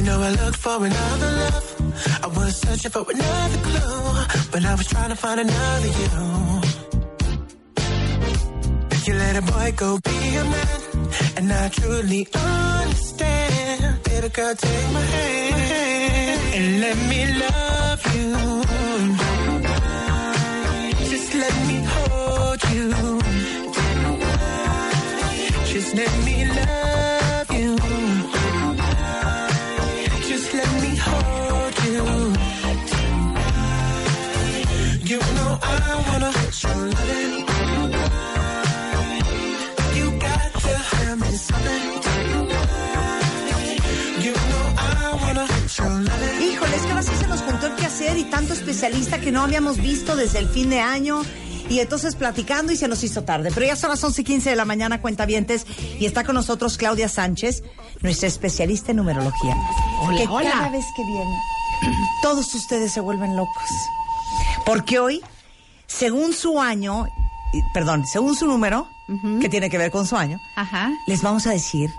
You know I look for another love. I was searching for another clue, but I was trying to find another you. You let a boy go be a man, and I truly understand. Baby girl, take my hand and let me love you. Just let me hold you. Just let me Híjole, es que ahora sí se nos juntó el quehacer y tanto especialista que no habíamos visto desde el fin de año. Y entonces platicando y se nos hizo tarde. Pero ya son las 11 y 15 de la mañana, cuentavientes. Y está con nosotros Claudia Sánchez, nuestra especialista en numerología. Hola, que hola. cada vez que viene, todos ustedes se vuelven locos. Porque hoy, según su año, perdón, según su número, que tiene que ver con su año, Ajá. les vamos a decir,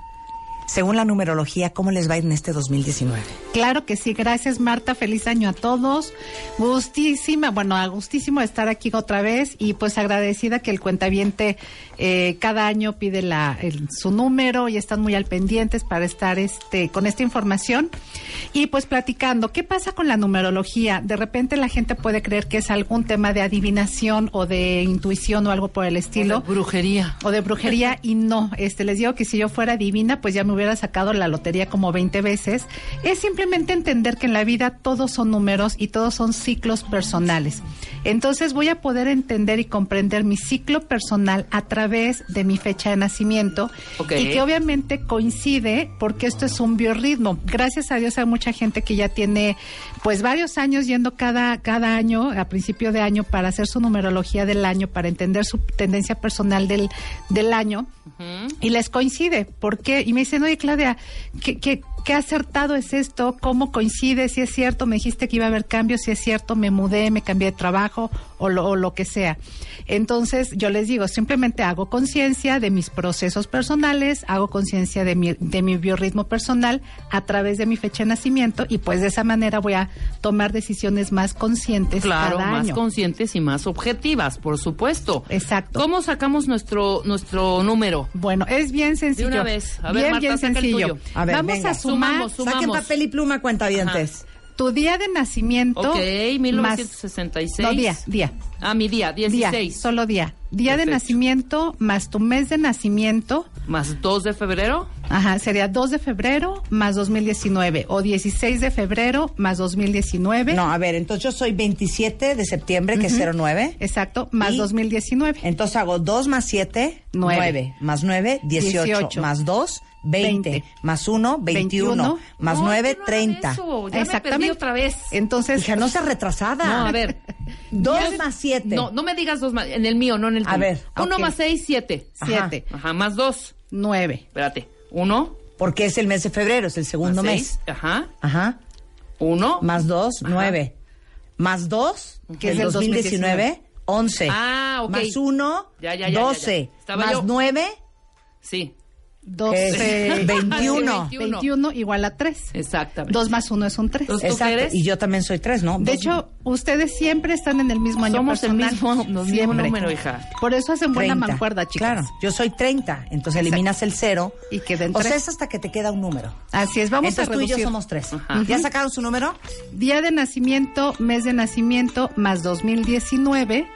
según la numerología, cómo les va a ir en este 2019. Claro que sí, gracias Marta, feliz año a todos. Gustísima, bueno, a gustísimo estar aquí otra vez y pues agradecida que el cuentaviente eh, cada año pide la, el- su número y están muy al pendientes para estar este con esta información y pues platicando, ¿qué pasa con la numerología? De repente la gente puede creer que es algún tema de adivinación o de intuición o algo por el estilo. Brujería. o de brujería y no, este les digo que si yo fuera divina, pues ya me hubiera sacado la lotería como 20 veces. Es simplemente entender que en la vida todos son números y todos son ciclos personales. Entonces voy a poder entender y comprender mi ciclo personal a través de mi fecha de nacimiento Ok. y que obviamente coincide porque esto es un biorritmo. Gracias a Dios hay mucha gente que ya tiene pues varios años yendo cada cada año a principio de año para hacer su numerología del año, para entender su tendencia personal del del año y les coincide. ¿Por qué? Y me dicen, oye Claudia, ¿qué, qué, qué acertado es esto? ¿Cómo coincide? Si es cierto, me dijiste que iba a haber cambios, si es cierto, me mudé, me cambié de trabajo o lo, o lo que sea. Entonces, yo les digo, simplemente hago conciencia de mis procesos personales, hago conciencia de mi, de mi biorritmo personal a través de mi fecha de nacimiento y pues de esa manera voy a tomar decisiones más conscientes Claro, cada más año. conscientes y más objetivas, por supuesto. Exacto. ¿Cómo sacamos nuestro nuestro número? Bueno, es bien sencillo. De una vez. A ver, bien, Marta, bien saca el sencillo. tuyo. A ver, Vamos venga. a sumar Sumamos, sumamos. Saquen papel y pluma, cuentavientes. tu día de nacimiento. Ok, más- 1966. no, día, día. Ah, mi día, Día, 16. solo día. Día de Perfecto. nacimiento más tu mes de nacimiento. Más 2 de febrero. Ajá, sería 2 de febrero más 2019 o 16 de febrero más 2019. No, a ver, entonces yo soy 27 de septiembre, que es 09. Exacto, más Y- 2019. Entonces hago 2 más 7, Nueve. 9. Más 9, 18. 18. Más 2, 20. Veinte. Más 1, 21. 21. Más No, 9, yo no hago 30. eso, Ya me perdí otra vez. Entonces, Hija, no seas retrasada. No, a ver. 2 más 7. No, no me digas dos más. En el mío, no en el A tuyo. ver, Uno ok. más 6, 7. Ajá. 7, Ajá, más 2. 9, Espérate. 1. Porque es el mes de febrero, es el segundo mes. Ajá. Ajá. 1. Más 2, Ajá. 9. Más 2, Que es el el 2019, 11. Ah, ok. Más 1, Ya, ya, ya, ya, 12. ya. Estaba Más yo- 9, Sí. 12, 21. 21 igual a 3. Exactamente. 2 más 1 es un 3. Entonces, ¿tú qué Exacto. Y yo también soy 3, ¿no? De Dos- hecho, ustedes siempre están en el mismo año Somos el personal. mismo, el mismo número, hija. Por eso hacen buena 30. mancuerda, chicas. Claro, yo soy 30, entonces eliminas el 0. Y queden O sea, es hasta que te queda un número. Así es, vamos entonces a tú y reducir. yo somos 3. Ajá. ¿Ya sacaron su número? Día de nacimiento, mes de nacimiento, más 2019.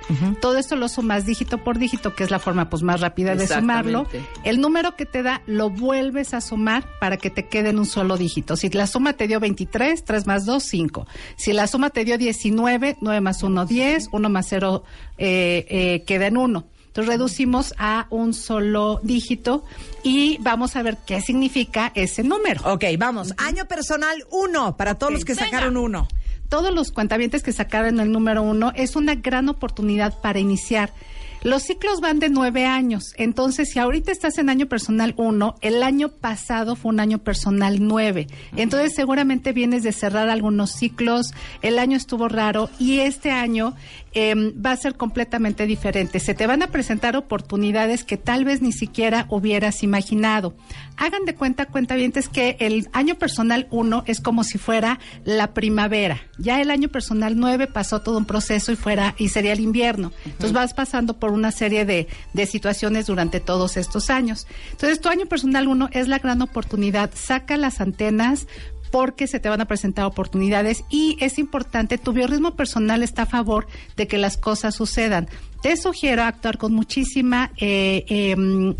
Todo esto lo sumas dígito por dígito, que es la forma pues más rápida de sumarlo. El número que te da lo vuelves a sumar para que te quede en un solo dígito. Si la suma te dio 23, 3 más 2, 5. Si la suma te dio 19, 9 más 1, 10, 1 más 0 eh, eh, queda en 1. Entonces reducimos a un solo dígito y vamos a ver qué significa ese número. Ok, vamos. Año personal uno para todos los que venga. sacaron uno. todos los cuentavientes que sacaron el número uno es una gran oportunidad para iniciar. Los ciclos van de nueve años, entonces si ahorita estás en año personal uno, el año pasado fue un año personal nueve, entonces seguramente vienes de cerrar algunos ciclos, el año estuvo raro y este año em, va a ser completamente diferente. Se te van a presentar oportunidades que tal vez ni siquiera hubieras imaginado. Hagan de cuenta, cuentavientes, que el año personal 1 es como si fuera la primavera. Ya el año personal 9 pasó todo un proceso y fuera y sería el invierno. Entonces vas pasando por una serie de, de situaciones durante todos estos años. Entonces tu año personal 1 es la gran oportunidad. Saca las antenas porque se te van a presentar oportunidades y es importante, tu biorritmo personal está a favor de que las cosas sucedan. Te sugiero actuar con muchísima, eh, eh,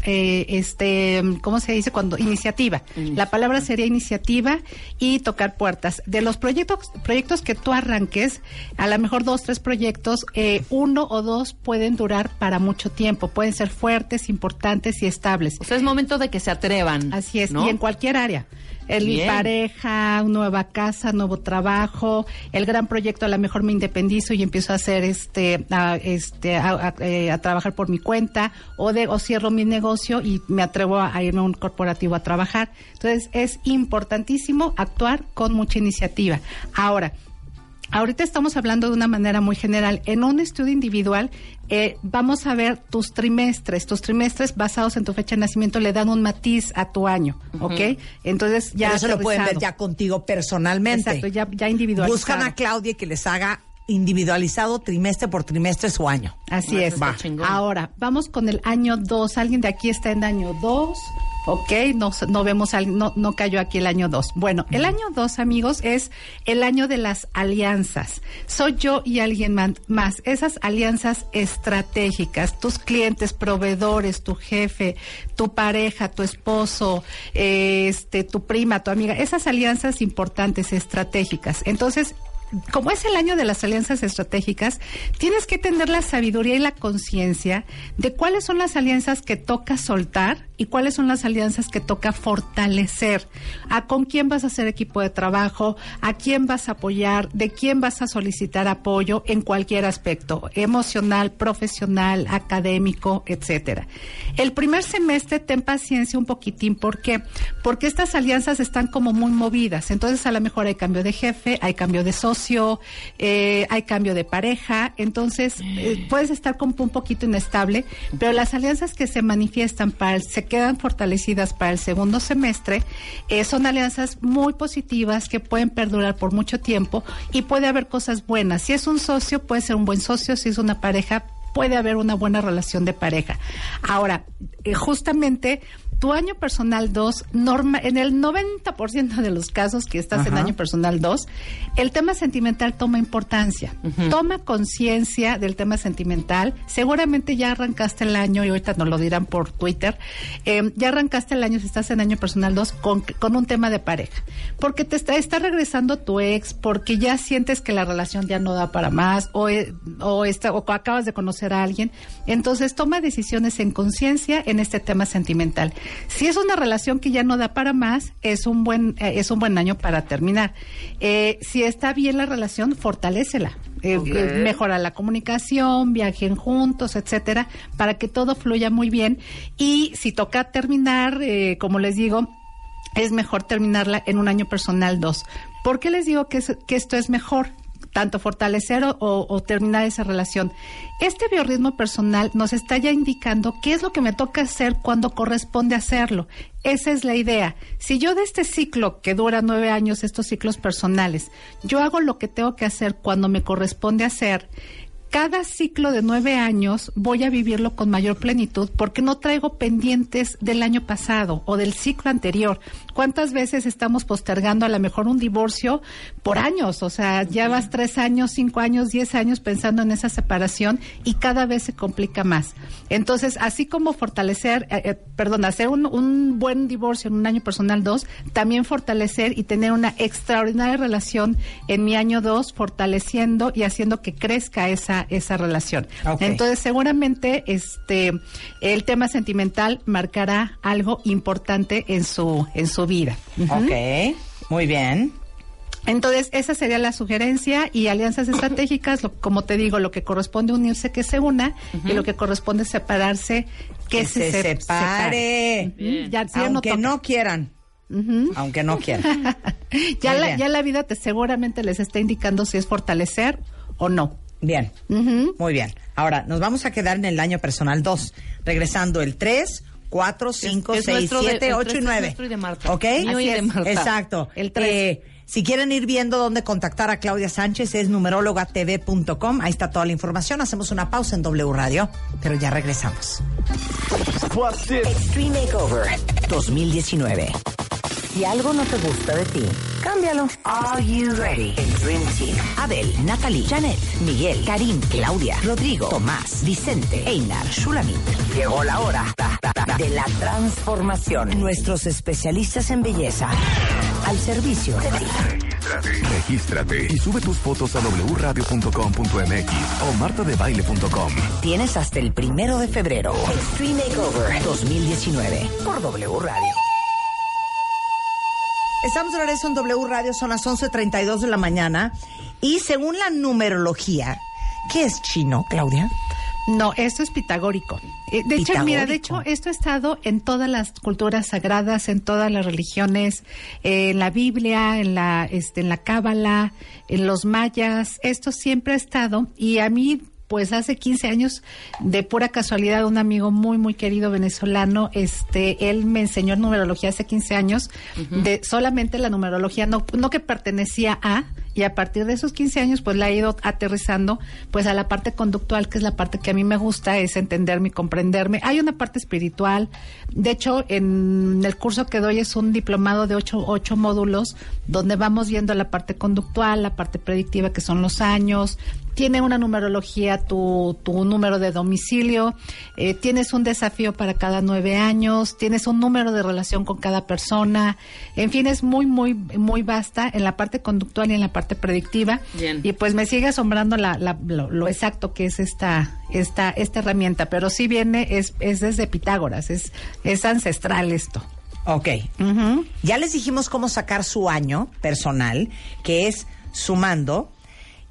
eh, este, ¿cómo se dice? Cuando iniciativa. La palabra sería iniciativa y tocar puertas. De los proyectos, proyectos que tú arranques, a lo mejor dos, tres proyectos, eh, uno o dos pueden durar para mucho tiempo. Pueden ser fuertes, importantes y estables. O sea, es momento de que se atrevan. Así es, ¿no? y en cualquier área. El Bien. pareja, nueva casa, nuevo trabajo, el gran proyecto, a lo mejor me independizo y empiezo a hacer este, a, este, a, a- eh, a trabajar por mi cuenta, o de, o cierro mi negocio y me atrevo a irme a un corporativo a trabajar. Entonces, es importantísimo actuar con mucha iniciativa. Ahora, Ahorita estamos hablando de una manera muy general. En un estudio individual eh, vamos a ver tus trimestres. Tus trimestres basados en tu fecha de nacimiento le dan un matiz a tu año, ¿ok? Entonces ya Pero eso lo pueden ver ya contigo personalmente. Exacto, ya, ya individualizado. Buscan a Claudia que les haga individualizado trimestre por trimestre su año. Así es. chingón. Ahora, vamos con el año 2. ¿Alguien de aquí está en año 2? Ok, no, no vemos, al- no, no cayó aquí el año 2. Bueno, el año 2, amigos, es el año de las alianzas. Soy yo y alguien más. Esas alianzas estratégicas, tus clientes, proveedores, tu jefe, tu pareja, tu esposo, eh, este, tu prima, tu amiga, esas alianzas importantes, estratégicas. Entonces, como es el año de las alianzas estratégicas, tienes que tener la sabiduría y la conciencia de cuáles son las alianzas que toca soltar y cuáles son las alianzas que toca fortalecer. A con quién vas a hacer equipo de trabajo, a quién vas a apoyar, de quién vas a solicitar apoyo en cualquier aspecto, emocional, profesional, académico, etcétera. El primer semestre ten paciencia un poquitín, ¿por qué? Porque estas alianzas están como muy movidas, entonces a lo mejor hay cambio de jefe, hay cambio de socio, eh, hay cambio de pareja, entonces eh, puedes estar como un poquito inestable, pero las alianzas que se manifiestan para el- se quedan fortalecidas para el segundo semestre eh, son alianzas muy positivas que pueden perdurar por mucho tiempo y puede haber cosas buenas. Si es un socio, puede ser un buen socio, si es una pareja, puede haber una buena relación de pareja. Ahora, justamente tu año personal 2, norma, en el 90% de los casos que estás en año personal 2, el tema sentimental toma importancia. Toma conciencia del tema sentimental. Seguramente ya arrancaste el año, y ahorita nos lo dirán por Twitter, eh, ya arrancaste el año, si estás en año personal 2, con, con un tema de pareja. Porque te está, está regresando tu ex, porque ya sientes que la relación ya no da para más, o, eh, o, está, o acabas de conocer a alguien. Entonces toma decisiones en conciencia en este tema sentimental. Si es una relación que ya no da para más, es un buen, eh, es un buen año para terminar. Eh, si está bien la relación, fortalécela. Eh, Ok. eh, mejora la comunicación, viajen juntos, etcétera, para que todo fluya muy bien. Y si toca terminar, eh, como les digo, es mejor terminarla en un año personal 2. ¿Por qué les digo que, es- que esto es mejor? Tanto fortalecer o, terminar esa relación. Este biorritmo personal nos está ya indicando qué es lo que me toca hacer cuando corresponde hacerlo. Esa es la idea. Si yo de este ciclo que dura nueve años, estos ciclos personales, yo hago lo que tengo que hacer cuando me corresponde hacer, cada ciclo de nueve años voy a vivirlo con mayor plenitud porque no traigo pendientes del año pasado o del ciclo anterior. ¿Cuántas veces estamos postergando a lo mejor un divorcio por años? O sea, ya vas tres años, cinco años, diez años pensando en esa separación y cada vez se complica más. Entonces, así como fortalecer, eh, eh, perdón, hacer un, un buen divorcio en un año personal dos, también fortalecer y tener una extraordinaria relación en mi año dos, fortaleciendo y haciendo que crezca esa esa, esa relación. Ok. Entonces, seguramente este el tema sentimental marcará algo importante en su, en su vida. Ujú. Ok, muy bien. Entonces, esa sería la sugerencia y alianzas estratégicas, lo- como te digo, lo que corresponde unirse, que se una, y lo que corresponde separarse, que, Que se separe. Ya, ya Aunque no quieran. Aunque no quieran. ya, Muy la, bien. ya la vida te seguramente les está indicando si es fortalecer o no. Bien. Ujú. Muy bien. Ahora, nos vamos a quedar en el año personal 2. Regresando el 3, 4, 5, es 6, nuestro de- 7, el 8 tres y es 9. nuestro y de Marta. ¿Ok? Y de. Marta. Exacto. El tres. Eh, si quieren ir viendo dónde contactar a Claudia Sánchez, es numerologatv.com. Ahí está toda la información. Hacemos una pausa en W Radio, pero ya regresamos. Extreme Makeover 2019. Si algo no te gusta de ti, cámbialo. Are you ready? El Dream Team. Abel, Natalie, Janet, Miguel, Karim, Claudia, Rodrigo, Tomás, Vicente, Einar, Shulamit. Llegó la hora de la transformación. Nuestros especialistas en belleza al servicio de ti. Regístrate. Regístrate y sube tus fotos a wradio.com.mx o martadebaile.com. Tienes hasta el primero de febrero. Extreme Makeover 2019 por W Radio. Estamos de regreso en W Radio, son las 11.32 de la mañana. Y según la numerología, ¿qué es chino, Claudia? No, esto es pitagórico. Eh, De hecho, mira, de hecho, esto ha estado en todas las culturas sagradas, en todas las religiones, eh, en la Biblia, en la, este, en la Cábala, en los mayas. Esto siempre ha estado y a mí. Pues hace 15 años, de pura casualidad, un amigo muy, muy querido venezolano, este, él me enseñó numerología hace 15 años, de solamente la numerología, no, no que pertenecía a, y a partir de esos 15 años pues la he ido aterrizando pues a la parte conductual que es la parte que a mí me gusta es entenderme y comprenderme. Hay una parte espiritual. De hecho en el curso que doy es un diplomado de ocho, ocho módulos donde vamos viendo la parte conductual la parte predictiva que son los años. Tiene una numerología tu, tu número de domicilio, eh, tienes un desafío para cada nueve años, tienes un número de relación con cada persona, en fin, es muy, muy, muy vasta en la parte conductual y en la parte predictiva. Bien. Y pues me sigue asombrando la, la- lo, lo exacto que es esta, esta, esta herramienta, pero sí viene, es, es desde Pitágoras, es, es ancestral esto. Ok. Ya les dijimos cómo sacar su año personal, que es sumando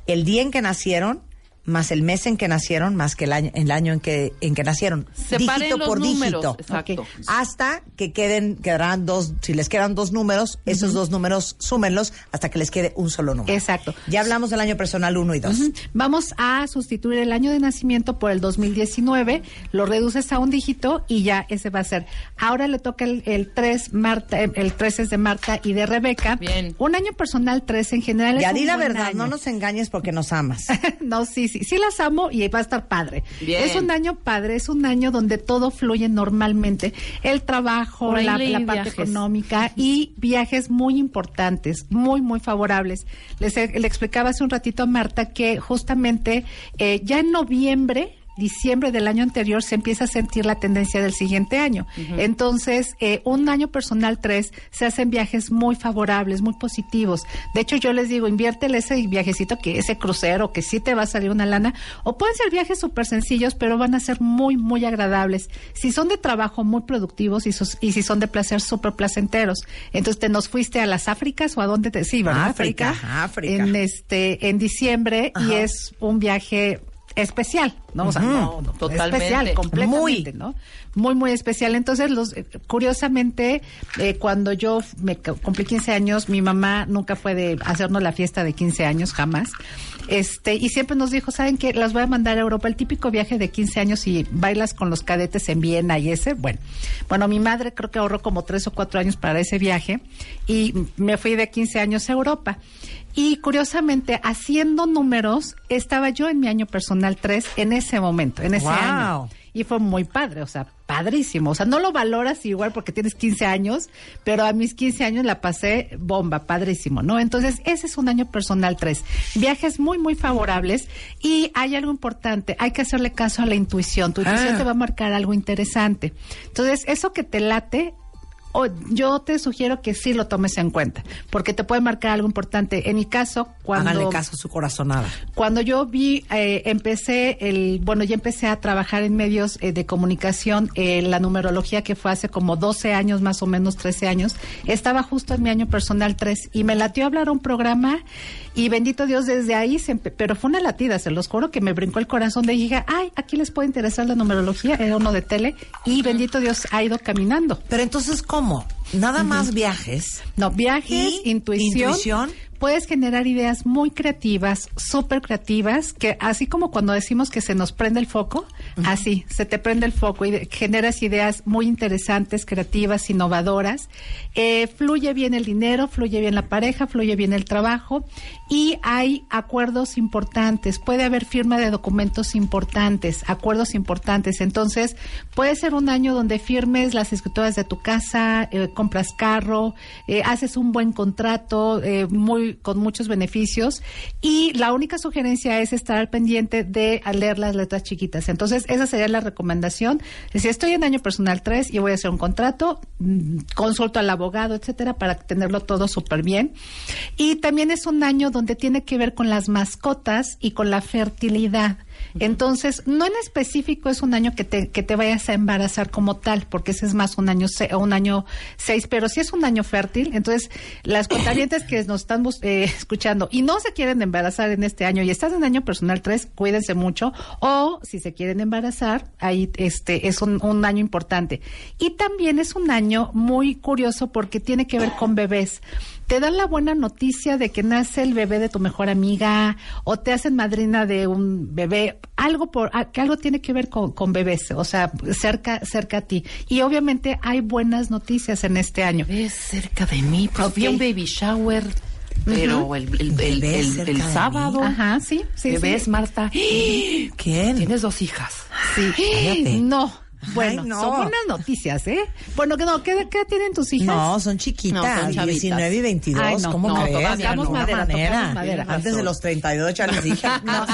el día en que nacieron más el mes en que nacieron más que el año, el año en que en que nacieron, Separen dígito los por números, dígito, exacto. Hasta que queden quedarán dos, si les quedan dos números, esos dos números súmenlos hasta que les quede un solo número. Exacto. Ya hablamos del año personal 1 y 2. Ujú. Vamos a sustituir el año de nacimiento por el 2019, lo reduces a un dígito y ya ese va a ser. Ahora le toca el, el 3, Marta, eh, el 3 es de Marta y de Rebeca. Bien. Un año personal 3 en general Ya es di un la buen verdad, año. no nos engañes porque nos amas. no, sí, sí, sí las amo y va a estar padre. Bien. Es un año padre, es un año donde todo fluye normalmente. El trabajo, la, parte viajes. económica y viajes muy importantes, muy, muy favorables. Les, le explicaba hace un ratito a Marta que justamente eh, ya en noviembre diciembre del año anterior se empieza a sentir la tendencia del siguiente año. Entonces, eh, un año personal 3 se hacen viajes muy favorables, muy positivos. De hecho, yo les digo, inviértele ese viajecito, que ese crucero, que sí te va a salir una lana, o pueden ser viajes súper sencillos, pero van a ser muy, muy agradables. Si son de trabajo, muy productivos, y, sus- y si son de placer, súper placenteros. Entonces, ¿te nos fuiste a las Áfricas o a dónde te... Sí, ¿verdad? África, África. En este, en diciembre, y es un viaje especial, ¿no? O sea, no, no, Totalmente. especial, completamente, Muy. ¿no? Muy, muy especial. Entonces, los, eh, curiosamente, eh, cuando yo me cu- cumplí 15 años, mi mamá nunca fue de hacernos la fiesta de 15 años, jamás. Este, y siempre nos dijo, ¿saben qué? Las voy a mandar a Europa, el típico viaje de 15 años y bailas con los cadetes en Viena y ese, bueno. Bueno, mi madre creo que ahorró como tres o cuatro años para ese viaje y me fui de 15 años a Europa. Y curiosamente, haciendo números, estaba yo en mi año personal 3 en ese momento, en ese Wow. año. Y fue muy padre, o sea, padrísimo. O sea, no lo valoras igual porque tienes 15 años, pero a mis 15 años la pasé bomba, padrísimo, ¿no? Entonces, ese es un año personal 3. Viajes muy, muy favorables. Y hay algo importante, hay que hacerle caso a la intuición. Tu intuición Ah. te va a marcar algo interesante. Entonces, eso que te late, o yo te sugiero que sí lo tomes en cuenta, porque te puede marcar algo importante. En mi caso, cuando Háganle caso a su corazonada. cuando yo vi, eh, empecé el, bueno, ya empecé a trabajar en medios eh, de comunicación, eh, la numerología que fue hace como 12 años, más o menos 13 años, estaba justo en mi año personal 3 y me latió hablar a un programa y bendito Dios, desde ahí, se pero fue una latida, se los juro que me brincó el corazón de dije, ay, aquí les puede interesar la numerología, era uno de tele y bendito Dios ha ido caminando. Pero entonces, ¿cómo? ¿Cómo? Nada más viajes. No, viajes, ¿Y? intuición. Intuición. Puedes generar ideas muy creativas, súper creativas, que así como cuando decimos que se nos prende el foco, así, se te prende el foco y generas ideas muy interesantes, creativas, innovadoras. Eh, fluye bien el dinero, fluye bien la pareja, fluye bien el trabajo y hay acuerdos importantes. Puede haber firma de documentos importantes, acuerdos importantes. Entonces, puede ser un año donde firmes las escrituras de tu casa, eh, compras carro, eh, haces un buen contrato eh, muy con muchos beneficios y la única sugerencia es estar al pendiente de leer las letras chiquitas. Entonces, esa sería la recomendación. Si estoy en año personal 3 y voy a hacer un contrato, mm, consulto al abogado, etcétera, para tenerlo todo súper bien. Y también es un año donde tiene que ver con las mascotas y con la fertilidad. Entonces, no en específico es un año que te, que te vayas a embarazar como tal, porque ese es más un año un año seis, pero si es un año fértil, entonces las contabientes que nos están eh, escuchando y no se quieren embarazar en este año y estás en año personal 3, cuídense mucho, o si se quieren embarazar, ahí este es un, un año importante. Y también es un año muy curioso porque tiene que ver con bebés te dan la buena noticia de que nace el bebé de tu mejor amiga o te hacen madrina de un bebé, algo por a- que algo tiene que ver con, con bebés, o sea, cerca cerca a ti. Y obviamente hay buenas noticias en este año. Es cerca de mí. Pues Ok. vi un baby shower, pero el, el, el, el- sábado. Ajá, sí, sí, Bebés, sí. Marta. ¿Quién? Tienes dos hijas. Sí. Cállate. No. Bueno, Ay, no. son buenas noticias, ¿eh? Bueno, que no, ¿qué, qué tienen tus hijas? No, son chiquitas, No, son chavitas. 19 y 22. Ay, no, ¿Cómo no, crees? tocamos madera, tocamos madera. Antes de los 32 ya les dije, no,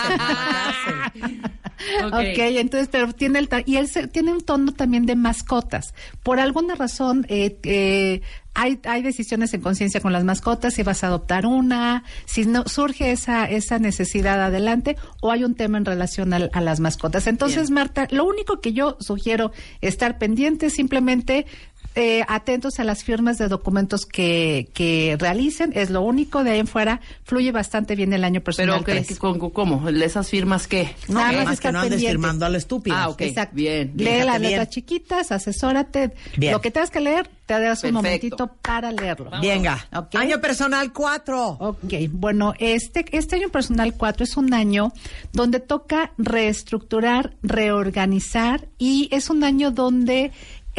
ok, entonces, pero tiene el y él se- tiene un tono también de mascotas. Por alguna razón, eh, eh, hay, hay decisiones en conciencia con las mascotas, si vas a adoptar una, si no surge esa, esa necesidad adelante, o hay un tema en relación al- a, las mascotas. Entonces, Bien. Marta, lo único que yo sugiero estar pendiente simplemente eh, atentos a las firmas de documentos que, que realicen, es lo único, de ahí en fuera fluye bastante bien el año personal. Pero, ¿qué, tres. qué- con- ¿cómo? ¿Esas firmas qué? No, Nada más que no andes pendiente. firmando a lo estúpido. Ah, ok. Exacto. Bien, Lee las letras chiquitas, asesórate. Bien. Lo que tengas que leer, te das un Perfecto. momentito para leerlo. Venga, año personal 4. Ok, bueno, este, este año personal 4 es un año donde toca reestructurar, reorganizar y es un año donde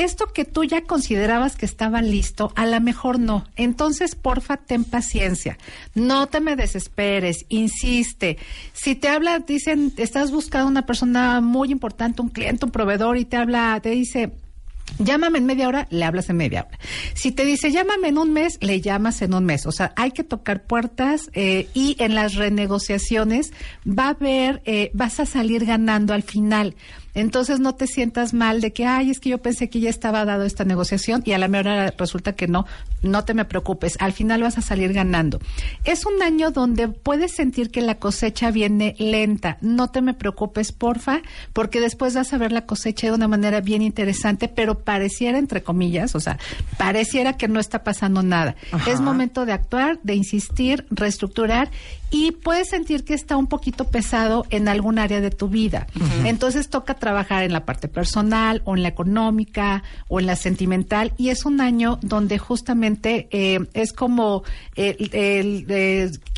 esto que tú ya considerabas que estaba listo, a lo mejor no. Entonces, porfa, ten paciencia. No te me desesperes, insiste. Si te habla, dicen, estás buscando una persona muy importante, un cliente, un proveedor y te habla, te dice, Llámame en media hora, le hablas en media hora. Si te dice llámame en un mes, le llamas en un mes. O sea, hay que tocar puertas eh, y en las renegociaciones va a haber, eh, vas a salir ganando al final. Entonces no te sientas mal de que, ay, es que yo pensé que ya estaba dado esta negociación y a la mejor resulta que no. No te me preocupes, al final vas a salir ganando. Es un año donde puedes sentir que la cosecha viene lenta. No te me preocupes, porfa, porque después vas a ver la cosecha de una manera bien interesante, pero pareciera, entre comillas, o sea, pareciera que no está pasando nada. Es momento de actuar, de insistir, reestructurar y puedes sentir que está un poquito pesado en algún área de tu vida. Entonces toca trabajar en la parte personal o en la económica o en la sentimental y es un año donde justamente eh, es como el-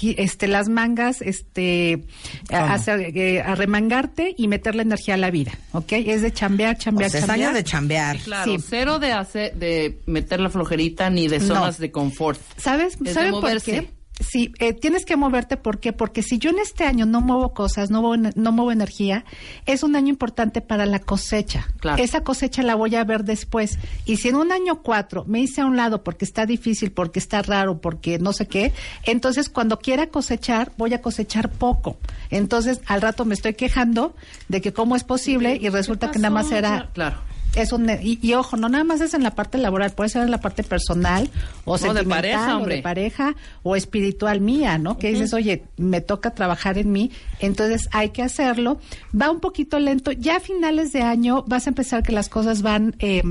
este las mangas este hacer, eh, arremangarte y meterle energía a la vida, ¿ok? Es de chambear, O chambear, sea, es chambear. año de chambear. Claro, Sí. cero de hacer, de meter la flojerita ni de No. zonas de confort. ¿Sabes? Es de ¿Saben por qué? Sí, eh, tienes que moverte. ¿Por qué? Porque si yo en este año no muevo cosas, no muevo, no muevo energía, es un año importante para la cosecha. Claro. Esa cosecha la voy a ver después. Y si en un año cuatro me hice a un lado porque está difícil, porque está raro, porque no sé qué, entonces cuando quiera cosechar, voy a cosechar poco. Entonces al rato me estoy quejando de que cómo es posible y resulta que nada más era Claro. Es un, y, y ojo, no nada más es en la parte laboral, puede ser en la parte personal o de sentimental pareja, o hombre. de pareja o espiritual mía, ¿no? Que dices, oye, me toca trabajar en mí, entonces hay que hacerlo. Va un poquito lento. Ya a finales de año vas a empezar que las cosas van, eh,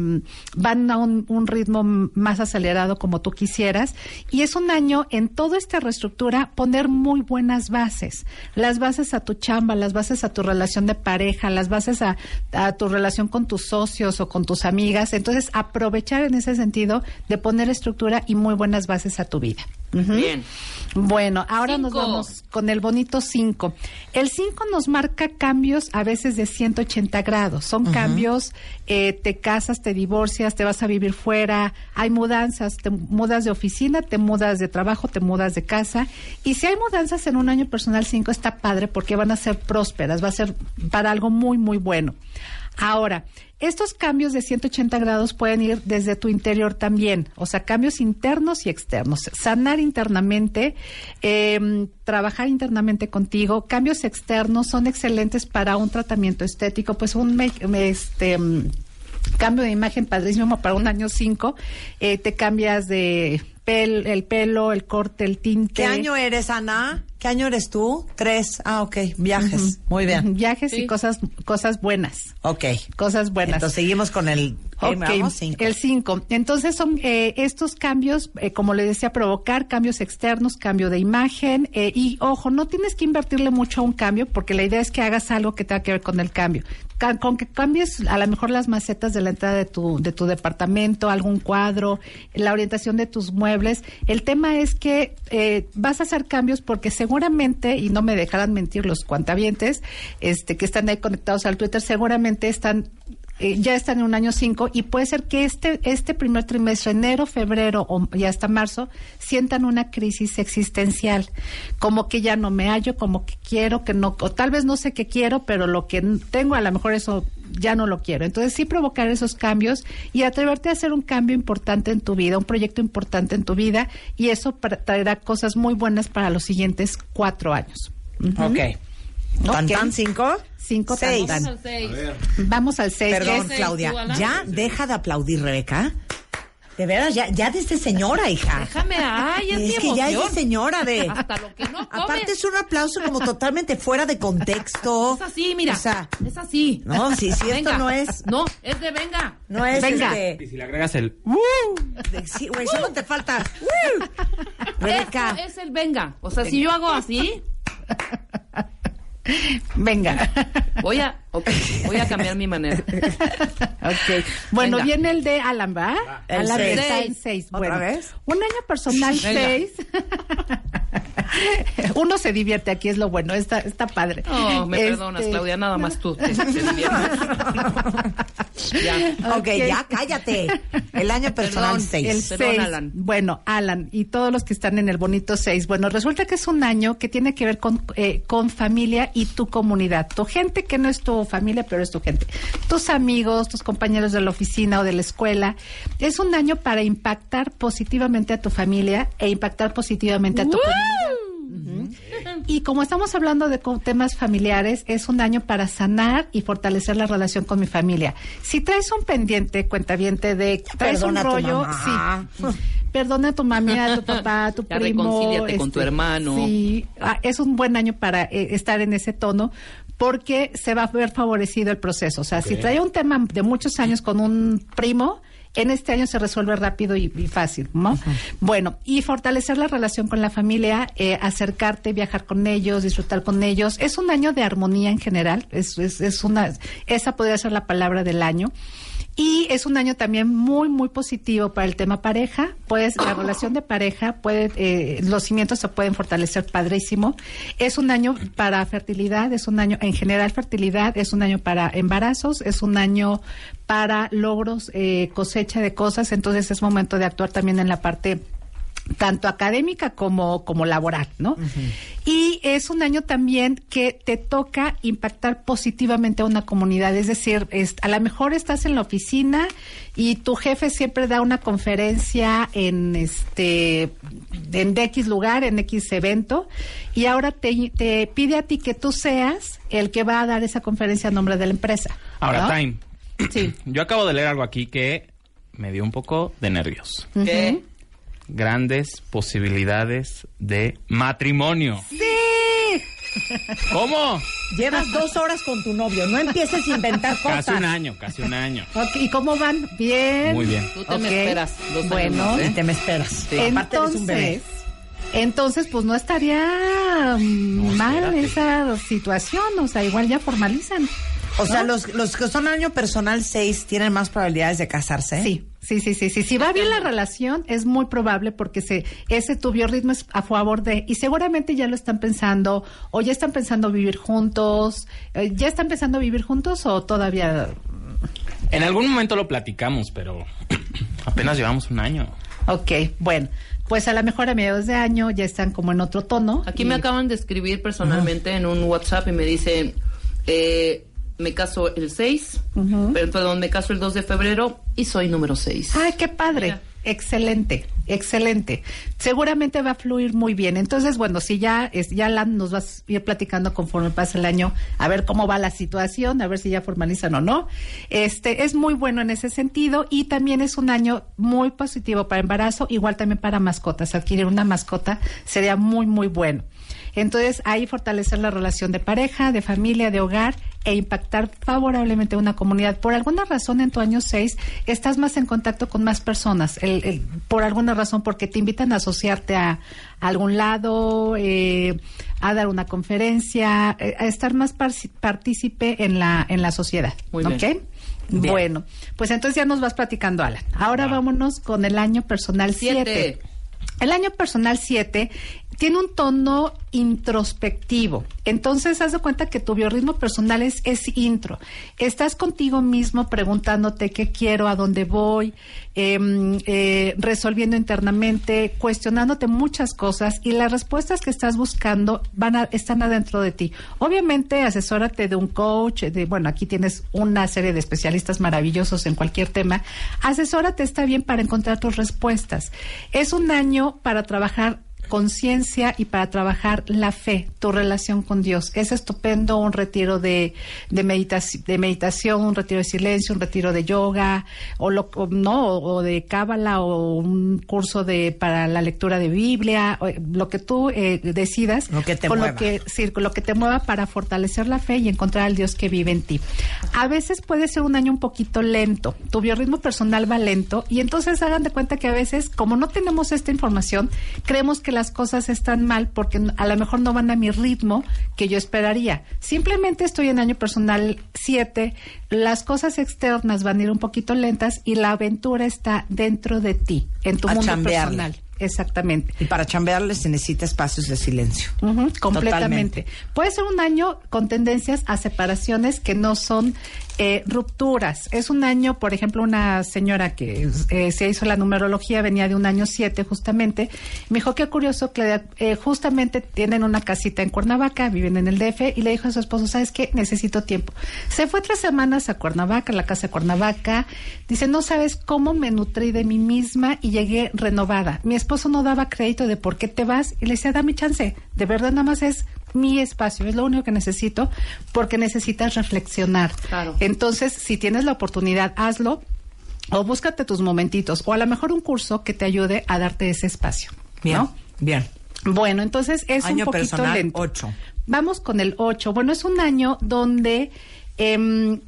van a un, un ritmo más acelerado como tú quisieras. Y es un año en toda esta reestructura poner muy buenas bases. Las bases a tu chamba, las bases a tu relación de pareja, las bases a, a tu relación con tus socios o con tus amigas. Entonces, aprovechar en ese sentido de poner estructura y muy buenas bases a tu vida. Bien. Bueno, ahora nos vamos con el bonito 5. El 5 nos marca cambios a veces de 180 grados. Son cambios, eh, te casas, te divorcias, te vas a vivir fuera, hay mudanzas, te mudas de oficina, te mudas de trabajo, te mudas de casa. Y si hay mudanzas en un año personal 5 está padre porque van a ser prósperas, va a ser para algo muy, muy bueno. Ahora, estos cambios de 180 grados pueden ir desde tu interior también, o sea, cambios internos y externos. Sanar internamente, eh, trabajar internamente contigo. Cambios externos son excelentes para un tratamiento estético, pues un este mm, cambio de imagen padrísimo para un año 5. te cambias de pel- el pelo, el corte, el tinte. ¿Qué año eres, Ana? ¿Qué año eres tú? Tres. Ah, ok. Viajes. Muy bien. Viajes y cosas, cosas buenas. Ok. Cosas buenas. Entonces seguimos con el... Ok, vamos, cinco. el 5. Entonces son eh, estos cambios, eh, como le decía, provocar cambios externos, cambio de imagen eh, y ojo, no tienes que invertirle mucho a un cambio porque la idea es que hagas algo que tenga que ver con el cambio. Ca- con que cambies a lo mejor las macetas de la entrada de tu, de tu departamento, algún cuadro, la orientación de tus muebles. El tema es que eh, vas a hacer cambios porque seguramente, y no me dejarán mentir los cuantavientes este, que están ahí conectados al Twitter, seguramente están eh, ya están en un año 5 y puede ser que este este primer trimestre, enero, febrero o y hasta marzo, sientan una crisis existencial, como que ya no me hallo, como que quiero, que no, o tal vez no sé qué quiero, pero lo que tengo a lo mejor eso ya no lo quiero. Entonces sí provocar esos cambios y atreverte a hacer un cambio importante en tu vida, un proyecto importante en tu vida y eso traerá cosas muy buenas para los siguientes cuatro años. Ok. ¿Tan, tan, cinco? Cinco, Seis. tan. Vamos al seis. Vamos al seis. Perdón, seis, Claudia. Ya deja de aplaudir, Rebeca. De veras, ya, ya desde señora, hija. Déjame, ay, es, mi es que ya es de señora de. Hasta lo que no comes. Aparte es un aplauso como totalmente fuera de contexto. Es así, mira. O sea, es así. No, si- si esto no es- No, es de venga. no es Venga. este. Y si le agregas el... de- sí, güey, solo te falta. ¡Woo! Rebeca. Esto es el venga. O sea, si yo hago así, Venga. voy a, ok, voy a cambiar mi manera. ok. Bueno, Venga. viene el de Alan, ¿va? El Alan seis. está en seis. ¿Otra Bueno, vez? un año personal Venga. seis. Uno se divierte aquí, es lo bueno. Está, está padre. No, me Este, perdonas, Claudia, nada más tú. te- te diviertes. ya. ok, ya cállate. El año personal Perdón, seis. El Perdón, seis. Alan. Bueno, Alan y todos los que están en el bonito seis. Bueno, resulta que es un año que tiene que ver con, eh, con familia y tu comunidad. Tu gente que no es tu familia, pero es tu gente. Tus amigos, tus compañeros de la oficina o de la escuela. Es un año para impactar positivamente a tu familia e impactar positivamente a tu comunidad. Y como estamos hablando de temas familiares, es un año para sanar y fortalecer la relación con mi familia. Si traes un pendiente, cuentaviente de traes Perdona un tu rollo, mamá. sí. Perdona a tu mami, a tu papá, a tu Ya primo. este, reconcíliate con tu hermano. Sí, ah, es un buen año para eh, estar en ese tono porque se va a ver favorecido el proceso. O sea, si trae un tema de muchos años con un primo, en este año se resuelve rápido y, y fácil, ¿no? Bueno, y fortalecer la relación con la familia, eh, acercarte, viajar con ellos, disfrutar con ellos. Es un año de armonía en general. Es, es, es una, esa podría ser la palabra del año. Y es un año también muy, muy positivo para el tema pareja. Pues la relación de pareja, puede, eh, los cimientos se pueden fortalecer padrísimo. Es un año para fertilidad, es un año en general fertilidad, es un año para embarazos, es un año para logros, eh, cosecha de cosas. Entonces es momento de actuar también en la parte tanto académica como, como laboral, ¿no? Y es un año también que te toca impactar positivamente a una comunidad, es decir, es- a lo mejor estás en la oficina y tu jefe siempre da una conferencia en este en X lugar, en X evento, y ahora te, te pide a ti que tú seas el que va a dar esa conferencia a nombre de la empresa. Ahora, ¿no? time. Sí. Yo acabo de leer algo aquí que me dio un poco de nervios. ¿Qué? Grandes posibilidades de matrimonio. ¡Sí! ¿Cómo? Llevas dos horas con tu novio. No empieces a inventar cosas. Casi un año, casi un año. ¿Y cómo van? Bien. Muy bien. Tú te me esperas dos años Bueno, más, ¿eh? Y te me esperas. Aparte eres un bebé. Entonces, entonces, pues no estaría mal esa situación, o sea, igual ya formalizan. O sea, los, los que son año personal 6 tienen más probabilidades de casarse. Sí, sí, sí, sí, sí. Si va bien la relación, es muy probable porque se, ese tu biorritmo es a favor de, y seguramente ya lo están pensando, o ya están pensando vivir juntos, eh, ya están pensando vivir juntos o todavía. En algún momento lo platicamos, pero apenas llevamos un año. Ok, bueno, pues a lo mejor a mediados de año ya están como en otro tono. Aquí y- me acaban de escribir personalmente en un WhatsApp y me dicen, eh, me caso el 6, pero, perdón, me caso el 2 de febrero y soy número 6. Ay, qué padre. Mira. Excelente, excelente. Seguramente va a fluir muy bien. Entonces, bueno, si ya es, ya la, nos vas a ir platicando conforme pasa el año, a ver cómo va la situación, a ver si ya formalizan o no. Este es muy bueno en ese sentido y también es un año muy positivo para embarazo, igual también para mascotas. Adquirir una mascota sería muy muy bueno. Entonces, ahí fortalecer la relación de pareja, de familia, de hogar e impactar favorablemente a una comunidad. Por alguna razón, en tu año 6, estás más en contacto con más personas. El- el- por alguna razón, porque te invitan a asociarte a, a algún lado, eh, a dar una conferencia, eh, a estar más parci- partícipe en la, en la sociedad. Muy bien. ¿Ok? Bueno, pues entonces ya nos vas platicando, Alan. Ahora vámonos con el año personal 7. Siete. El año personal 7 tiene un tono introspectivo. Entonces, haz de cuenta que tu biorritmo personal es, es intro. Estás contigo mismo preguntándote qué quiero, a dónde voy, em, eh, resolviendo internamente, cuestionándote muchas cosas y las respuestas que estás buscando van a, están adentro de ti. Obviamente, asesórate de un coach, de, bueno, aquí tienes una serie de especialistas maravillosos en cualquier tema. Asesórate está bien para encontrar tus respuestas. Es un año para trabajar conciencia y para trabajar la fe, tu relación con Dios. Es estupendo un retiro de, de, meditaci- de meditación, un retiro de silencio, un retiro de yoga, o, lo, o no, o de cábala, o un curso de para la lectura de Biblia, o, eh, lo que tú eh, decidas, Lo que te con mueva. lo que sí, con lo que te mueva para fortalecer la fe y encontrar al Dios que vive en ti. A veces puede ser un año un poquito lento, tu biorritmo personal va lento y entonces hagan de cuenta que a veces, como no tenemos esta información, creemos que las cosas están mal porque a lo mejor no van a mi ritmo que yo esperaría. Simplemente estoy en año personal 7, las cosas externas van a ir un poquito lentas y la aventura está dentro de ti, en tu A mundo chambearle. personal. Exactamente. Y para chambearle se necesita espacios de silencio. Completamente. Totalmente. Puede ser un año con tendencias a separaciones que no son eh, rupturas. Es un año, por ejemplo, una señora que eh, se hizo la numerología, venía de un año 7 justamente. Me dijo, qué curioso, Claudia, eh, justamente tienen una casita en Cuernavaca, viven en el DF, y le dijo a su esposo, ¿sabes qué? Necesito tiempo. Se fue tres semanas a Cuernavaca, a la casa de Cuernavaca. Dice, no sabes cómo me nutrí de mí misma y llegué renovada. Mi esposo no daba crédito de por qué te vas y le decía, dame chance. De verdad, nada más es mi espacio, es lo único que necesito porque necesitas reflexionar. Claro. Entonces, si tienes la oportunidad, hazlo o búscate tus momentitos o a lo mejor un curso que te ayude a darte ese espacio. Bien, ¿no? bien. Bueno, entonces es Año un poquito personal, lento. ocho. Vamos con el 8. Bueno, es un año donde em,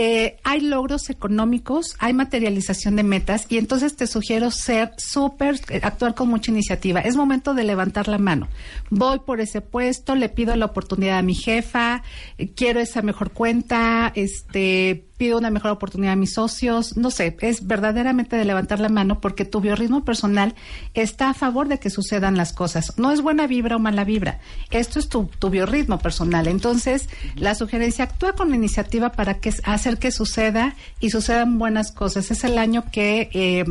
eh, hay logros económicos, hay materialización de metas y entonces te sugiero ser súper, eh, actuar con mucha iniciativa. Es momento de levantar la mano. Voy por ese puesto, le pido la oportunidad a mi jefa, eh, quiero esa mejor cuenta, este pido una mejor oportunidad a mis socios, no sé, es verdaderamente de levantar la mano porque tu biorritmo personal está a favor de que sucedan las cosas. No es buena vibra o mala vibra, esto es tu, tu biorritmo personal. Entonces, la sugerencia, actúa con iniciativa para que, hacer que suceda y sucedan buenas cosas. Es el año que eh,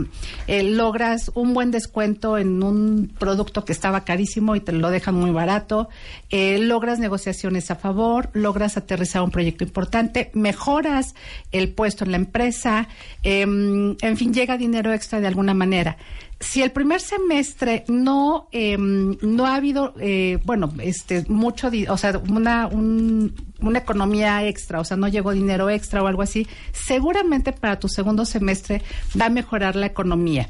eh, logras un buen descuento en un producto que estaba carísimo y te lo dejan muy barato, eh, logras negociaciones a favor, logras aterrizar un proyecto importante, mejoras el puesto en la empresa, em, en fin, llega dinero extra de alguna manera. Si el primer semestre no eh, no ha habido eh, bueno este mucho o sea una un- una economía extra o sea no llegó dinero extra o algo así seguramente para tu segundo semestre va a mejorar la economía.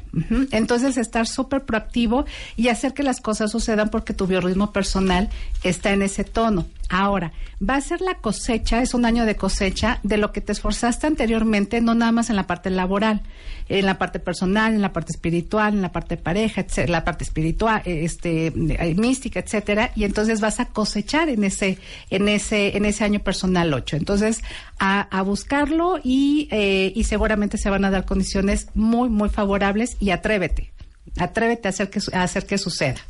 Entonces estar súper proactivo y hacer que las cosas sucedan porque tu biorritmo personal está en ese tono. Ahora va a ser la cosecha es un año de cosecha de lo que te esforzaste anteriormente no nada más en la parte laboral en la parte personal, en la parte espiritual, en la parte de pareja, etc., la parte espiritual, eh, este, eh, mística, etcétera, y entonces vas a cosechar en ese, en ese, en ese año personal 8. Entonces, a, a buscarlo y, eh, y seguramente se van a dar condiciones muy, muy favorables y atrévete, atrévete a hacer que, a hacer que suceda.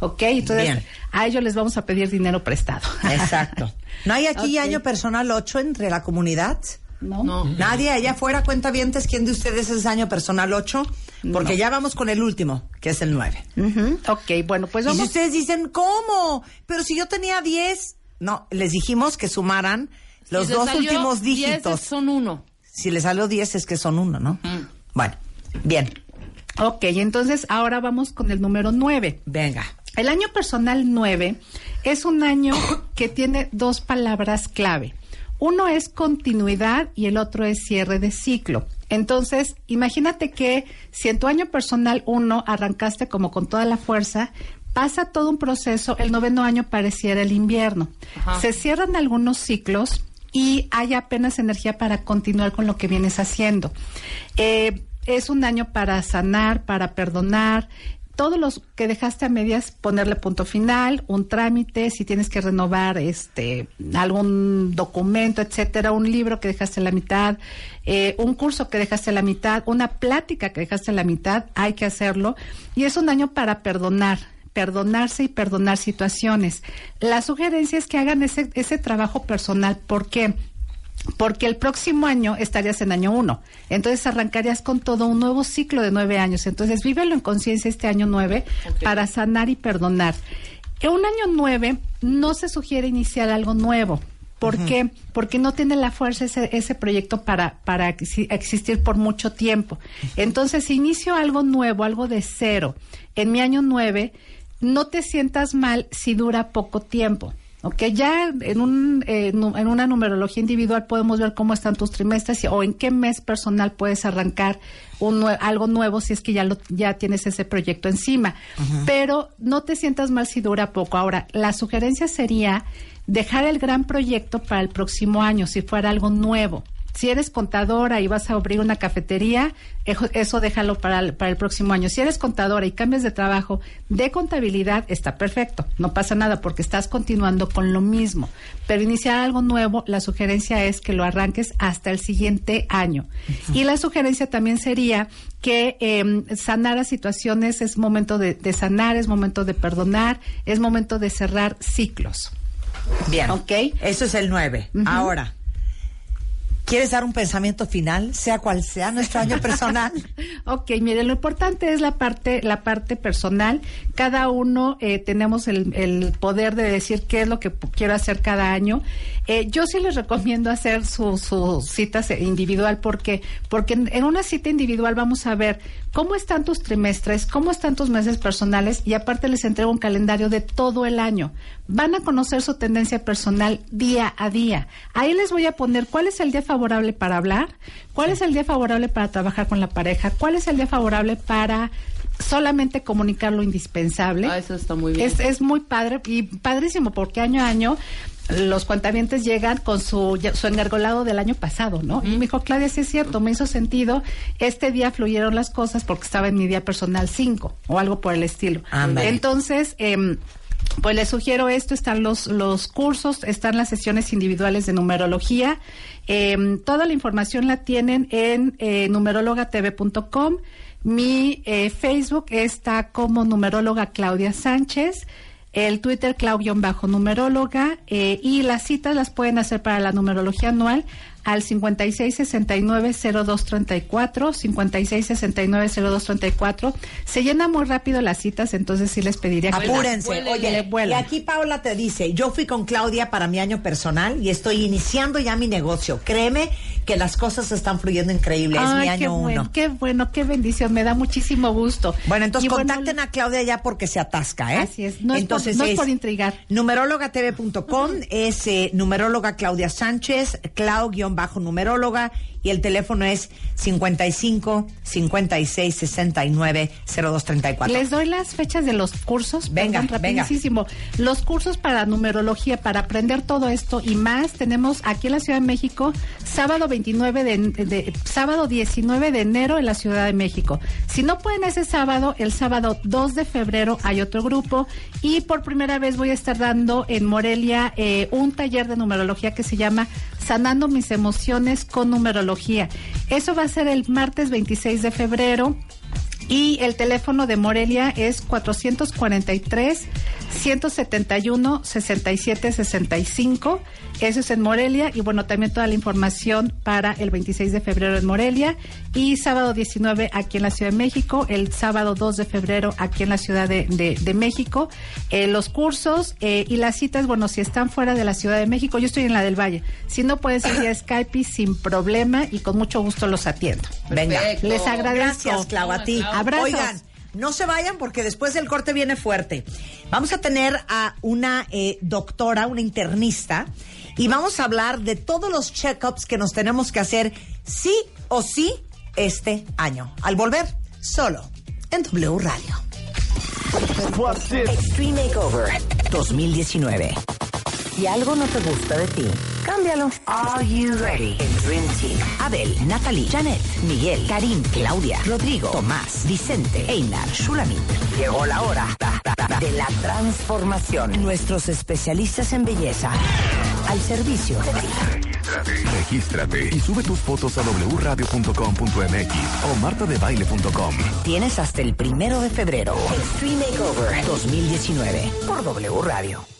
¿Ok? Entonces, Bien. a ellos les vamos a pedir dinero prestado. Exacto. ¿No hay aquí año personal 8 entre la comunidad? ¿No? No. Nadie allá afuera cuenta bien quién de ustedes es año personal 8, porque ya vamos con el último, que es el 9. Ujú. Ok, bueno, pues Y si vamos. ustedes dicen, ¿cómo? Pero si yo tenía 10. No, les dijimos que sumaran los Si dos salió últimos 10, dígitos. son uno. Si les salió 10 es que son uno, ¿no? Bueno, bien, Ok, entonces ahora vamos con el número 9. venga. El año personal 9 es un año que tiene dos palabras clave. Uno es continuidad y el otro es cierre de ciclo. Entonces, imagínate que si en tu año personal 1 arrancaste como con toda la fuerza, pasa todo un proceso, el noveno año pareciera el invierno. Ajá. Se cierran algunos ciclos y hay apenas energía para continuar con lo que vienes haciendo. Eh, es un año para sanar, para perdonar, todos los que dejaste a medias ponerle punto final, un trámite, si tienes que renovar este algún documento, etcétera, un libro que dejaste a la mitad, eh, un curso que dejaste a la mitad, una plática que dejaste a la mitad, hay que hacerlo y es un año para perdonar perdonarse y perdonar situaciones. La sugerencia es que hagan ese, ese trabajo personal. ¿Por qué? Porque el próximo año estarías en año uno. Entonces arrancarías con todo un nuevo ciclo de nueve años. Entonces vívelo en conciencia este año nueve para sanar y perdonar. En un año nueve no se sugiere iniciar algo nuevo. ¿Por qué? Porque no tiene la fuerza ese, ese proyecto para, para exi- existir por mucho tiempo. Entonces, si inicio algo nuevo, algo de cero, en mi año nueve, no te sientas mal si dura poco tiempo. ¿Ok? Ya en, un, eh, en una numerología individual podemos ver cómo están tus trimestres o en qué mes personal puedes arrancar un algo nuevo si es que ya, lo, ya tienes ese proyecto encima. Pero no te sientas mal si dura poco. Ahora, la sugerencia sería dejar el gran proyecto para el próximo año, si fuera algo nuevo. Si eres contadora y vas a abrir una cafetería, eso déjalo para el, para el próximo año. Si eres contadora y cambias de trabajo de contabilidad, está perfecto. No pasa nada porque estás continuando con lo mismo. Pero iniciar algo nuevo, la sugerencia es que lo arranques hasta el siguiente año. Y la sugerencia también sería que eh, sanar a situaciones es momento de, de sanar, es momento de perdonar, es momento de cerrar ciclos. Bien. Ok. Eso es el 9. Ujú. Ahora, ¿quieres dar un pensamiento final, sea cual sea nuestro año personal? Ok, mire, lo importante es la parte, la parte personal. Cada uno eh, tenemos el, poder de decir qué es lo que quiero hacer cada año. Eh, yo sí les recomiendo hacer sus su citas individual porque, porque en, una cita individual vamos a ver cómo están tus trimestres, cómo están tus meses personales y aparte les entrego un calendario de todo el año. Van a conocer su tendencia personal día a día. Ahí les voy a poner cuál es el día favorable para hablar, cuál es el día favorable para trabajar con la pareja, cuál es el día favorable para solamente comunicar lo indispensable. Ah, eso está muy bien. Es, es muy padre y padrísimo porque año a año los cuentavientes llegan con su, su engargolado del año pasado, ¿no? Y me dijo, Claudia, sí es cierto, me hizo sentido. Este día fluyeron las cosas porque estaba en mi día personal 5 o algo por el estilo. Entonces, em, pues les sugiero esto, están los, los cursos, están las sesiones individuales de numerología. Em, toda la información la tienen en eh, numerologatv.com. Mi eh, Facebook está como numeróloga Claudia Sánchez. El Twitter Clau-numeróloga eh, y las citas las pueden hacer para la numerología anual al 5669-0234, 5669-0234. Se llena muy rápido las citas, entonces sí les pediría que Apúrense. Oye, y aquí Paula te dice, yo fui con Claudia para mi año personal y estoy iniciando ya mi negocio. Créeme que las cosas están fluyendo increíble. Es mi año uno. qué bueno, qué bendición, me da muchísimo gusto. Bueno, entonces Y bueno, contacten a Claudia ya porque se atasca, ¿eh? Así es, no es por- no es por intrigar. Numerologatv.com es eh, numeróloga Claudia Sánchez, Clau-numeróloga y el teléfono es 55 56 69 0234. Les doy las fechas de los cursos. Venga, Perdón, venga. rapidísimo. Los cursos para numerología, para aprender todo esto y más, tenemos aquí en la Ciudad de México, sábado 29 de, de- sábado 19 de enero en la Ciudad de México. Si no pueden ese sábado, el sábado 2 de febrero hay otro grupo y por primera vez voy a estar dando en Morelia eh, un taller de numerología que se llama Sanando mis emociones con numerología. Eso va a ser el martes 26 de febrero. Y el teléfono de Morelia es 443 171 6765. Eso es en Morelia. Y bueno, también toda la información para el 26 de febrero en Morelia. Y sábado 19 aquí en la Ciudad de México. El sábado 2 de febrero aquí en la Ciudad de, de- de México. Eh, los cursos eh, y las citas, bueno, si están fuera de la Ciudad de México, yo estoy en la del Valle. Si no, pueden ser vía Skype sin problema y con mucho gusto los atiendo. Venga. Les agradezco. Gracias, Clau, a ti. Abrazos. Oigan, no se vayan porque después del corte viene fuerte. Vamos a tener a una eh, doctora, una internista, y vamos a hablar de todos los check-ups que nos tenemos que hacer sí o sí este año. Al volver, solo en W Radio. Extreme Makeover 2019. Si algo no te gusta de ti, cámbialo. Are you ready? En Dream Team. Abel, Natalie, Janet, Miguel, Karim, Claudia, Rodrigo, Tomás, Vicente, Einar, Shulamit. Llegó la hora de la transformación. Nuestros especialistas en belleza al servicio de ti. Regístrate y sube tus fotos a wradio.com.mx o martadebaile.com. Tienes hasta el primero de febrero. Extreme Makeover 2019 por W Radio.